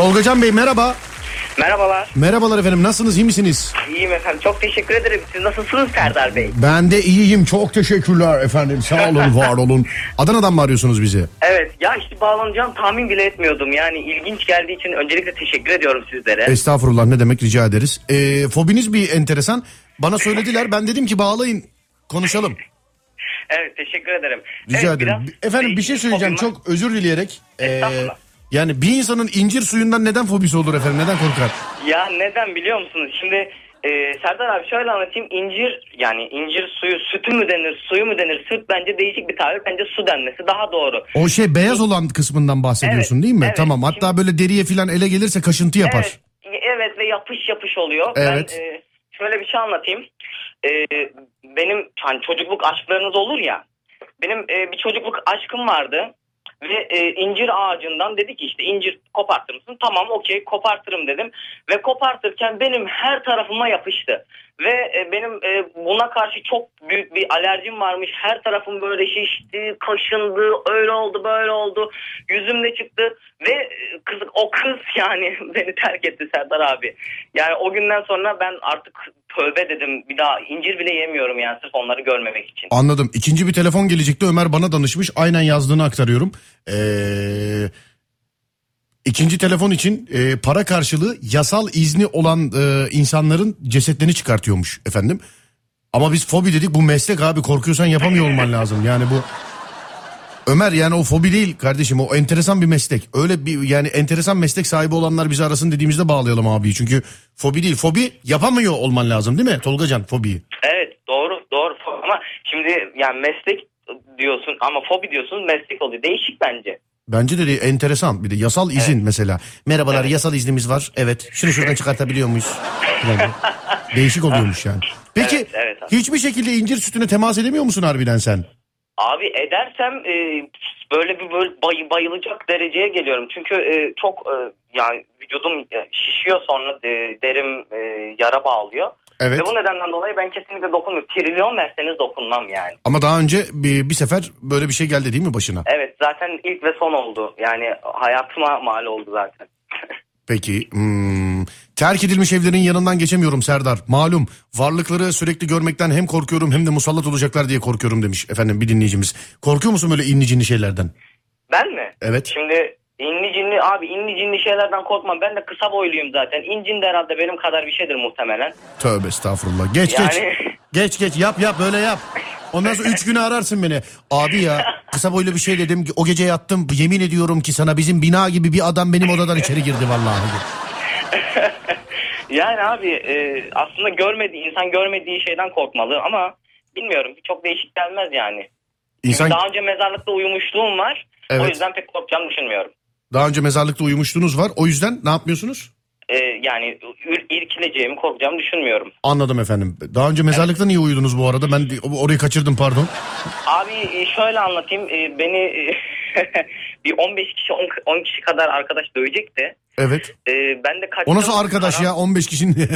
Tolgacan Bey merhaba. Merhabalar. Merhabalar efendim nasılsınız iyi misiniz? İyiyim efendim. Çok teşekkür ederim. Siz nasılsınız Serdar Bey? Ben de iyiyim çok teşekkürler efendim sağ olun var olun. Adana'dan mı arıyorsunuz bizi? Evet. Ya işte bağlanacağım tahmin bile etmiyordum. Yani ilginç geldiği için öncelikle teşekkür ediyorum sizlere. Estağfurullah ne demek rica ederiz. Ee, fobiniz bir enteresan. Bana söylediler ben dedim ki bağlayın konuşalım. Evet teşekkür ederim. Rica Evet, ederim. Efendim bir şey söyleyeceğim fobim çok özür dileyerek. Ee, Estağfurullah. Yani bir insanın incir suyundan neden fobisi olur efendim neden korkar? Ya neden biliyor musunuz? Şimdi e, Serdar abi şöyle anlatayım. İncir yani incir suyu sütü mü denir suyu mu denir? Süt bence değişik bir tabir. Bence su denmesi daha doğru. O şey beyaz olan kısmından bahsediyorsun Evet, değil mi? evet. Tamam hatta böyle deriye falan ele gelirse kaşıntı yapar. Evet, evet ve yapış yapış oluyor. Evet. Ben e, şöyle bir şey anlatayım. E, benim hani çocukluk aşklarınız olur ya. Benim e, bir çocukluk aşkım vardı. Ve e, incir ağacından dedi ki işte incir kopartır mısın? Tamam okey kopartırım dedim. Ve kopartırken benim her tarafıma yapıştı. Ve e, benim e, buna karşı çok büyük bir alerjim varmış. Her tarafım böyle şişti, kaşındı, öyle oldu, böyle oldu. Yüzümde çıktı ve e, kız o kız yani beni terk etti Serdar abi. Yani o günden sonra ben artık tövbe dedim. Bir daha incir bile yemiyorum yani sırf onları görmemek için. Anladım. İkinci bir telefon gelecekti. Ömer bana danışmış. Aynen yazdığını aktarıyorum. Ee, ikinci telefon için e, para karşılığı yasal izni olan e, insanların cesetlerini çıkartıyormuş efendim. Ama biz fobi dedik bu meslek abi korkuyorsan yapamıyor olman lazım. Yani bu Ömer yani o fobi değil kardeşim o enteresan bir meslek. Öyle bir yani enteresan meslek sahibi olanlar bizi arasın dediğimizde bağlayalım abi. Çünkü fobi değil fobi yapamıyor olman lazım değil mi Tolgacan fobiyi? Evet doğru doğru ama şimdi yani meslek diyorsun ama fobi diyorsun meslek oluyor. Değişik bence. Bence de değil, enteresan bir de yasal izin mesela. Merhabalar yasal iznimiz var. Evet. Şunu şuradan çıkartabiliyor muyuz? Falan. Değişik oluyormuş yani. Peki Evet, evet abi. hiçbir şekilde incir sütüne temas edemiyor musun harbiden sen? Abi edersem e, böyle bir böyle bay- bayılacak dereceye geliyorum. Çünkü e, çok e, yani vücudum e, şişiyor sonra e, derim e, yara bağlıyor. Evet. Ve bu nedenden dolayı ben kesinlikle dokunmuyorum. Trilyon verseniz dokunmam yani. Ama daha önce bir, bir sefer böyle bir şey geldi değil mi başına? Evet zaten ilk ve son oldu. Yani hayatıma mal oldu zaten. Peki. hmm, terk edilmiş evlerin yanından geçemiyorum Serdar. Malum varlıkları sürekli görmekten hem korkuyorum hem de musallat olacaklar diye korkuyorum demiş efendim bir dinleyicimiz. Korkuyor musun böyle inli cinli şeylerden? Ben mi? Evet. Şimdi inli cinli abi inli cinli şeylerden korkmam. Ben de kısa boyluyum zaten. İncin de herhalde benim kadar bir şeydir muhtemelen. Tövbe estağfurullah. Geç geç. Yani- Geç geç yap yap böyle yap. Ondan sonra üç güne ararsın beni. Abi ya kısa boylu bir şey dedim. O gece yattım. Yemin ediyorum ki sana bizim bina gibi bir adam benim odadan içeri girdi vallahi. Yani abi e, aslında görmediği insan görmediği şeyden korkmalı ama bilmiyorum çok değişik gelmez yani. İnsan Daha önce mezarlıkta uyumuşluğum var. Evet. O yüzden pek korkacağımı düşünmüyorum. daha önce mezarlıkta uyumuştunuz var. O yüzden ne yapmıyorsunuz? E, yani irkileceğimi korkacağımı düşünmüyorum. Anladım efendim. Daha önce mezarlıkta niye uyudunuz bu arada? Ben orayı kaçırdım pardon. Abi e, şöyle anlatayım e, beni e, bir 15 kişi 10, 10 kişi kadar arkadaş dövecekti. Evet. E, ben de kaçtım. O nasıl arkadaş Karan- ya 15 kişinin?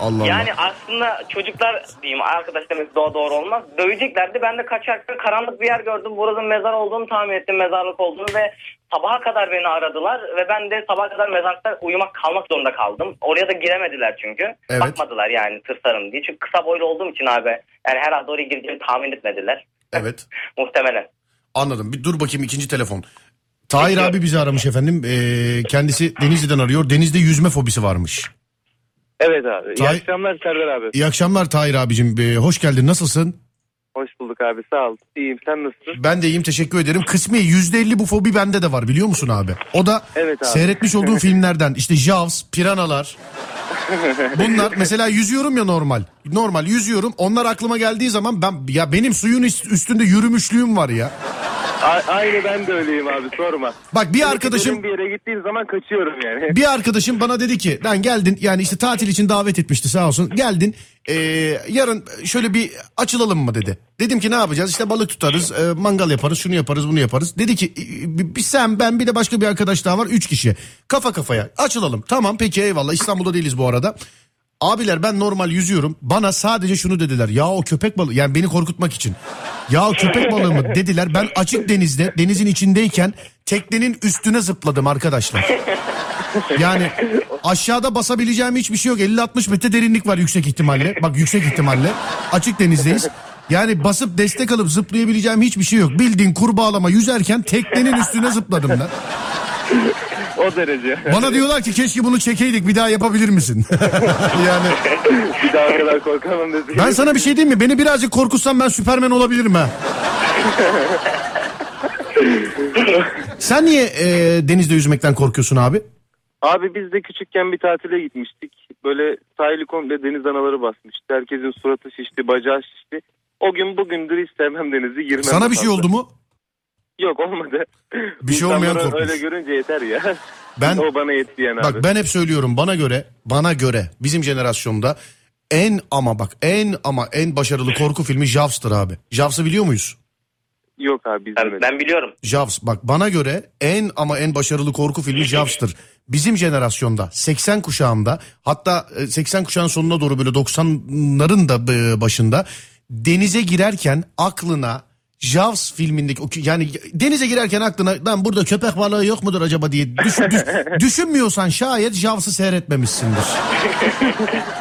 Allah Allah. Yani aslında çocuklar diyeyim arkadaş demek doğru, doğru olmaz. Döveceklerdi. Ben de kaçarken karanlık bir yer gördüm. Buranın mezar olduğunu tahmin ettim. Mezarlık olduğunu ve sabaha kadar beni aradılar. Ve ben de sabaha kadar mezarlıkta uyumak kalmak zorunda kaldım. Oraya da giremediler çünkü. Evet. Bakmadılar yani tırsarım diye. Çünkü kısa boylu olduğum için abi. Yani herhalde oraya gireceğimi tahmin etmediler. Evet. Muhtemelen. Anladım. Bir dur bakayım ikinci telefon. Tahir abi bizi aramış efendim. Ee, kendisi Denizli'den arıyor. Denizde yüzme fobisi varmış. Evet abi. İyi Tay- akşamlar Serdar abi. İyi akşamlar Tahir abicim. Ee, hoş geldin. Nasılsın? Hoş bulduk abi sağ ol. İyiyim sen nasılsın? Ben de iyiyim teşekkür ederim. Kısmi %50 bu fobi bende de var biliyor musun abi? O da Evet abi. seyretmiş olduğum filmlerden işte Jaws, Piranalar. Bunlar mesela yüzüyorum ya normal. Normal yüzüyorum. Onlar aklıma geldiği zaman ben ya benim suyun üst- üstünde yürümüşlüğüm var ya. A- aynı ben de öyleyim abi sorma. Bak bir arkadaşım bir yere gittiğim zaman kaçıyorum yani. bir arkadaşım bana dedi ki lan geldin yani işte tatil için davet etmişti sağ olsun geldin ee, yarın şöyle bir açılalım mı dedi. Dedim ki ne yapacağız işte balık tutarız e, mangal yaparız şunu yaparız bunu yaparız. Dedi ki "E, bir sen ben bir de başka bir arkadaş daha var üç kişi kafa kafaya açılalım tamam peki eyvallah İstanbul'da değiliz bu arada. Abiler ben normal yüzüyorum. Bana sadece şunu dediler. Ya o köpek balığı yani beni korkutmak için. Ya köpek balığı mı dediler. Ben açık denizde denizin içindeyken teknenin üstüne zıpladım arkadaşlar. Yani aşağıda basabileceğim hiçbir şey yok. 50-60 metre derinlik var yüksek ihtimalle. Bak yüksek ihtimalle. Açık denizdeyiz. Yani basıp destek alıp zıplayabileceğim hiçbir şey yok. Bildiğin kurbağalama yüzerken teknenin üstüne zıpladım ben. O derece. Bana diyorlar ki keşke bunu çekeydik bir daha yapabilir misin? yani bir daha o kadar korkamam dedi. ben sana bir şey diyeyim mi? Beni birazcık korkutsan ben Süpermen olabilirim ha. Sen niye e, denizde yüzmekten korkuyorsun abi? Abi biz de küçükken bir tatile gitmiştik. Böyle sahili komple deniz anaları basmıştı. Herkesin suratı şişti, bacağı şişti. O gün bugündür istemem denize girmem. Sana bir şey oldu mu? Yok olmadı. Bir şey olmayan İnsanları korkmuş. Öyle görünce yeter ya. Ben o bana yetti yani abi. Bak ben hep söylüyorum bana göre bana göre bizim jenerasyonda en ama bak en ama en başarılı korku filmi Jaws'tır abi. Jaws'ı biliyor muyuz? Yok abi Ben, izlemedim. ben biliyorum. Jaws bak bana göre en ama en başarılı korku filmi Jaws'tır. Bizim jenerasyonda 80 kuşağında hatta e, 80 kuşağın sonuna doğru böyle 90'ların da e, başında denize girerken aklına Jaws filmindeki o yani denize girerken aklına lan burada köpek balığı yok mudur acaba diye düş- düş- düşünmüyorsan şayet Jaws'ı seyretmemişsindir.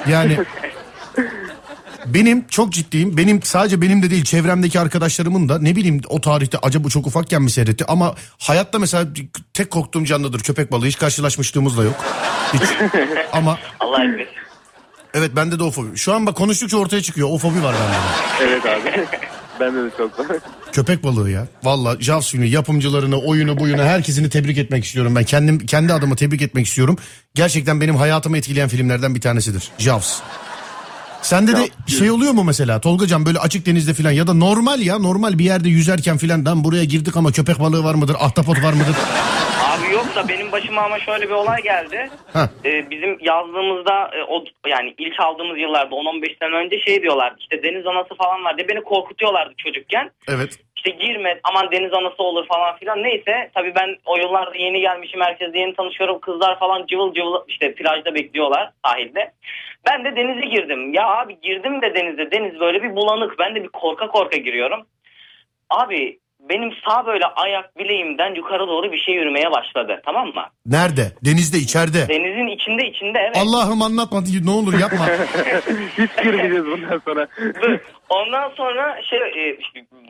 Yani benim çok ciddiyim. Benim sadece benim de değil çevremdeki arkadaşlarımın da ne bileyim o tarihte acaba çok ufakken mi seyretti ama hayatta mesela tek korktuğum canlıdır köpek balığı. Hiç karşılaşmışlığımız da yok. Hiç. ama Allah evet bende de o fobi. Şu an bak konuştukça ortaya çıkıyor. O fobi var bende. Evet abi. Bende de çok var. Köpek balığı ya. Valla Jaws filmi yapımcılarını, oyunu, buyunu herkesini tebrik etmek istiyorum. Ben kendim kendi adımı tebrik etmek istiyorum. Gerçekten benim hayatımı etkileyen filmlerden bir tanesidir. Jaws. Sende de şey oluyor mu mesela Tolgacan böyle açık denizde falan ya da normal ya normal bir yerde yüzerken falan ben buraya girdik ama köpek balığı var mıdır ahtapot var mıdır? Yok da benim başıma ama şöyle bir olay geldi. Ee, bizim yazdığımızda e, o yani ilk aldığımız yıllarda 10-15 sene önce şey diyorlardı işte deniz anası falan var diye beni korkutuyorlardı çocukken. Evet. İşte girme aman deniz anası olur falan filan neyse tabii ben o yıllarda yeni gelmişim herkesle yeni tanışıyorum kızlar falan cıvıl cıvıl işte plajda bekliyorlar sahilde. Ben de denize girdim ya abi girdim de denize deniz böyle bir bulanık ben de bir korka korka giriyorum. Abi benim sağ böyle ayak bileğimden yukarı doğru bir şey yürümeye başladı tamam mı? Nerede? Denizde içeride. Denizin içinde içinde evet. Allah'ım anlatma ne olur yapma. Hiç girmeyeceğiz bundan sonra. Ondan sonra şey e,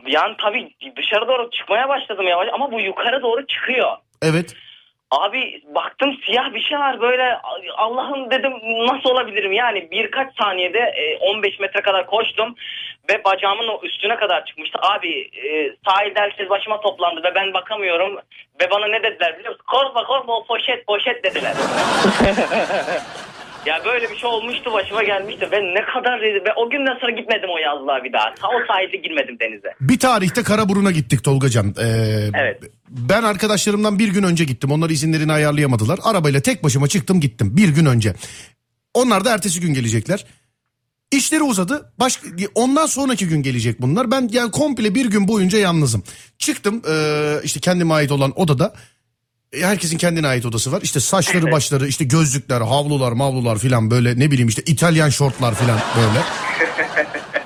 yani tabii dışarı doğru çıkmaya başladım yavaş ama bu yukarı doğru çıkıyor. Evet. Abi baktım siyah bir şey var böyle Allah'ım dedim nasıl olabilirim yani birkaç saniyede e, 15 metre kadar koştum ve bacağımın üstüne kadar çıkmıştı. Abi e, sahilde herkes başıma toplandı ve ben bakamıyorum ve bana ne dediler biliyor musun? Korkma korkma o poşet poşet dediler. ya böyle bir şey olmuştu başıma gelmişti ve ne kadar rezil ve o günden sonra gitmedim o yazlığa bir daha. Ta o sahilde girmedim denize. Bir tarihte Karaburun'a gittik Tolgacan. Ee, Evet. Ben arkadaşlarımdan bir gün önce gittim. Onlar izinlerini ayarlayamadılar. Arabayla tek başıma çıktım gittim bir gün önce. Onlar da ertesi gün gelecekler. İşleri uzadı. Başka, ondan sonraki gün gelecek bunlar. Ben yani komple bir gün boyunca yalnızım. Çıktım ee, işte kendime ait olan odada. E, Herkesin kendine ait odası var. İşte saçları başları işte gözlükler, havlular, mavlular filan böyle ne bileyim işte İtalyan şortlar filan böyle.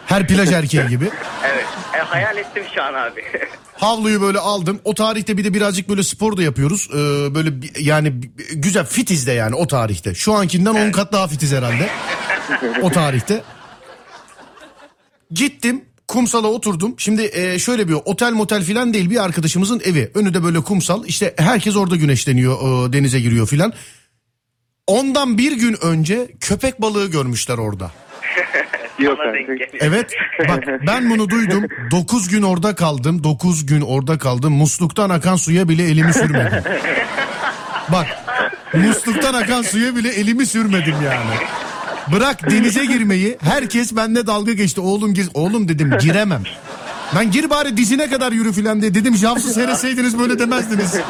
Her plaj erkeği gibi. Evet. E, hayal ettim şu an abi. Havluyu böyle aldım. O tarihte bir de birazcık böyle spor da yapıyoruz. Ee, böyle yani güzel fitiz de yani o tarihte. Şu ankinden 10 kat daha fitiz herhalde. o tarihte. Gittim kumsala oturdum. Şimdi e, şöyle bir otel motel filan değil bir arkadaşımızın evi. Önü de böyle kumsal. İşte herkes orada güneşleniyor e, denize giriyor filan. Ondan bir gün önce köpek balığı görmüşler orada. Yok. Evet bak ben bunu duydum. 9 gün orada kaldım. 9 gün orada kaldım. Musluktan akan suya bile elimi sürmedim. Bak musluktan akan suya bile elimi sürmedim yani. Bırak denize girmeyi herkes bende dalga geçti. Oğlum gir. Oğlum dedim giremem. Ben gir bari dizine kadar yürü filan diye. Dedim Javs'ı seyretseydiniz böyle demezdiniz.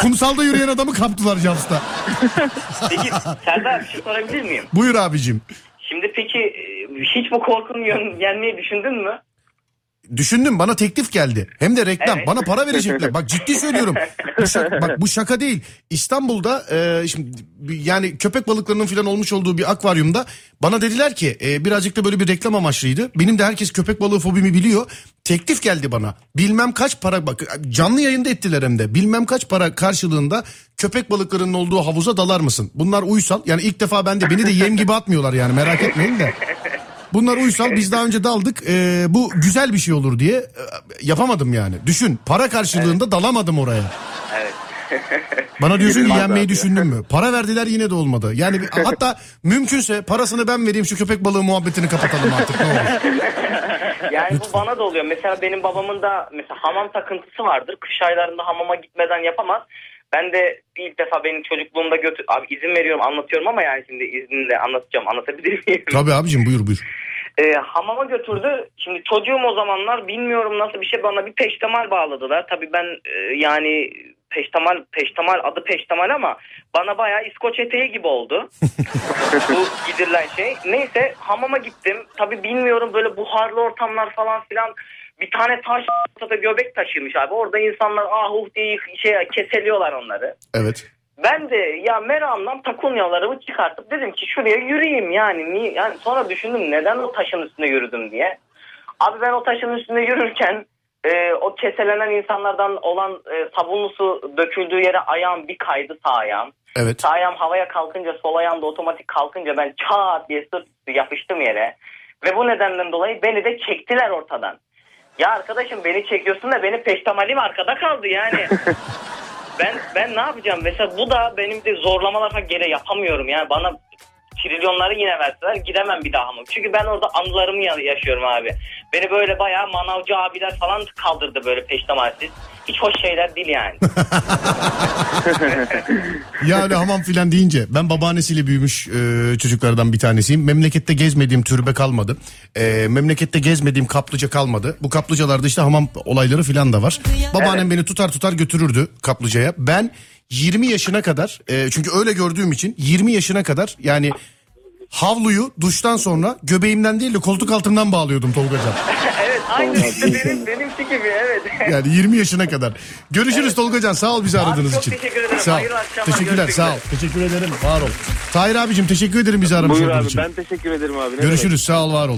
Kumsalda yürüyen adamı kaptılar Javs'ta. Peki Serdar bir şey sorabilir miyim? Buyur abicim. Şimdi peki e, hiç bu korkunu yen- yenmeyi düşündün mü? Düşündüm bana teklif geldi. Hem de reklam. Evet. Bana para verecekler. Bak ciddi söylüyorum. Bu şaka, bak bu şaka değil. İstanbul'da e, şimdi yani köpek balıklarının falan olmuş olduğu bir akvaryumda bana dediler ki e, birazcık da böyle bir reklam amaçlıydı. Benim de herkes köpek balığı fobimi biliyor. Teklif geldi bana. Bilmem kaç para bak canlı yayında ettiler hem de. Bilmem kaç para karşılığında köpek balıklarının olduğu havuza dalar mısın? Bunlar uysal. Yani ilk defa bende beni de yem gibi atmıyorlar yani merak etmeyin de. Bunlar uysal biz daha önce daldık Ee, bu güzel bir şey olur diye e, yapamadım yani. Düşün para karşılığında dalamadım oraya. Evet. Bana diyorsun ki yenmeyi abi. düşündün mü? Para verdiler yine de olmadı. Yani bir- hatta mümkünse parasını ben vereyim şu köpek balığı muhabbetini kapatalım artık ne olur. Yani bu bana da oluyor. Mesela benim babamın da mesela hamam takıntısı vardır. Kış aylarında hamama gitmeden yapamaz. Ben de ilk defa benim çocukluğumda götür... Abi izin veriyorum anlatıyorum ama yani şimdi izinle anlatacağım. Anlatabilir miyim? Tabii abicim buyur buyur. Ee, hamama götürdü. Şimdi çocuğum o zamanlar bilmiyorum nasıl bir şey bana bir peştemal bağladılar. Tabii ben e, yani peştemal peştemal adı peştemal ama bana bayağı İskoç eteği gibi oldu. Bu gidilen şey. Neyse hamama gittim. Tabii bilmiyorum böyle buharlı ortamlar falan filan. Bir tane taş ortada göbek taşıymış abi. Orada insanlar ah uh diye şey keseliyorlar onları. Evet. Ben de ya meramdan takunyalarımı çıkartıp dedim ki şuraya yürüyeyim yani. Niye? Yani sonra düşündüm neden o taşın üstünde yürüdüm diye. Abi ben o taşın üstünde yürürken e, o keselenen insanlardan olan e, sabunlu su döküldüğü yere ayağım bir kaydı sağ ayağım. Evet. Sağ ayağım havaya kalkınca sol ayağım da otomatik kalkınca ben çat diye sırt yapıştım yere. Ve bu nedenden dolayı beni de çektiler ortadan. Ya arkadaşım beni çekiyorsun da benim peştemalim arkada kaldı yani. ben ben ne yapacağım? Mesela bu da benim de zorlamalar falan gene yapamıyorum. Yani bana trilyonları yine verseler gidemem bir daha hamam. Çünkü ben orada anılarımı ya- yaşıyorum abi. Beni böyle bayağı manavcı abiler falan kaldırdı böyle peştemalsiz. Hiç hoş şeyler değil yani. Yani hamam filan deyince ben babaannesiyle büyümüş e, çocuklardan bir tanesiyim. Memlekette gezmediğim türbe kalmadı. E, memlekette gezmediğim kaplıca kalmadı. Bu kaplıcalarda işte hamam olayları filan da var. Babaannem beni tutar tutar götürürdü kaplıcaya. Ben 20 yaşına kadar e, çünkü öyle gördüğüm için 20 yaşına kadar yani havluyu duştan sonra göbeğimden değil de koltuk altımdan bağlıyordum Tolgacan. evet aynı işte benim, benimki gibi evet. Yani 20 yaşına kadar. Görüşürüz Tolgacan. Sağ ol bizi aradığınız çok için. teşekkür ederim. Sağ ol. Hayırlı akşamlar. Teşekkürler. Sağ ol. Teşekkür ederim. Var ol. Tahir abicim teşekkür ederim bizi aramış Buyur abi için. ben teşekkür ederim abi. Ne demek? Görüşürüz. Sağ ol. Var ol.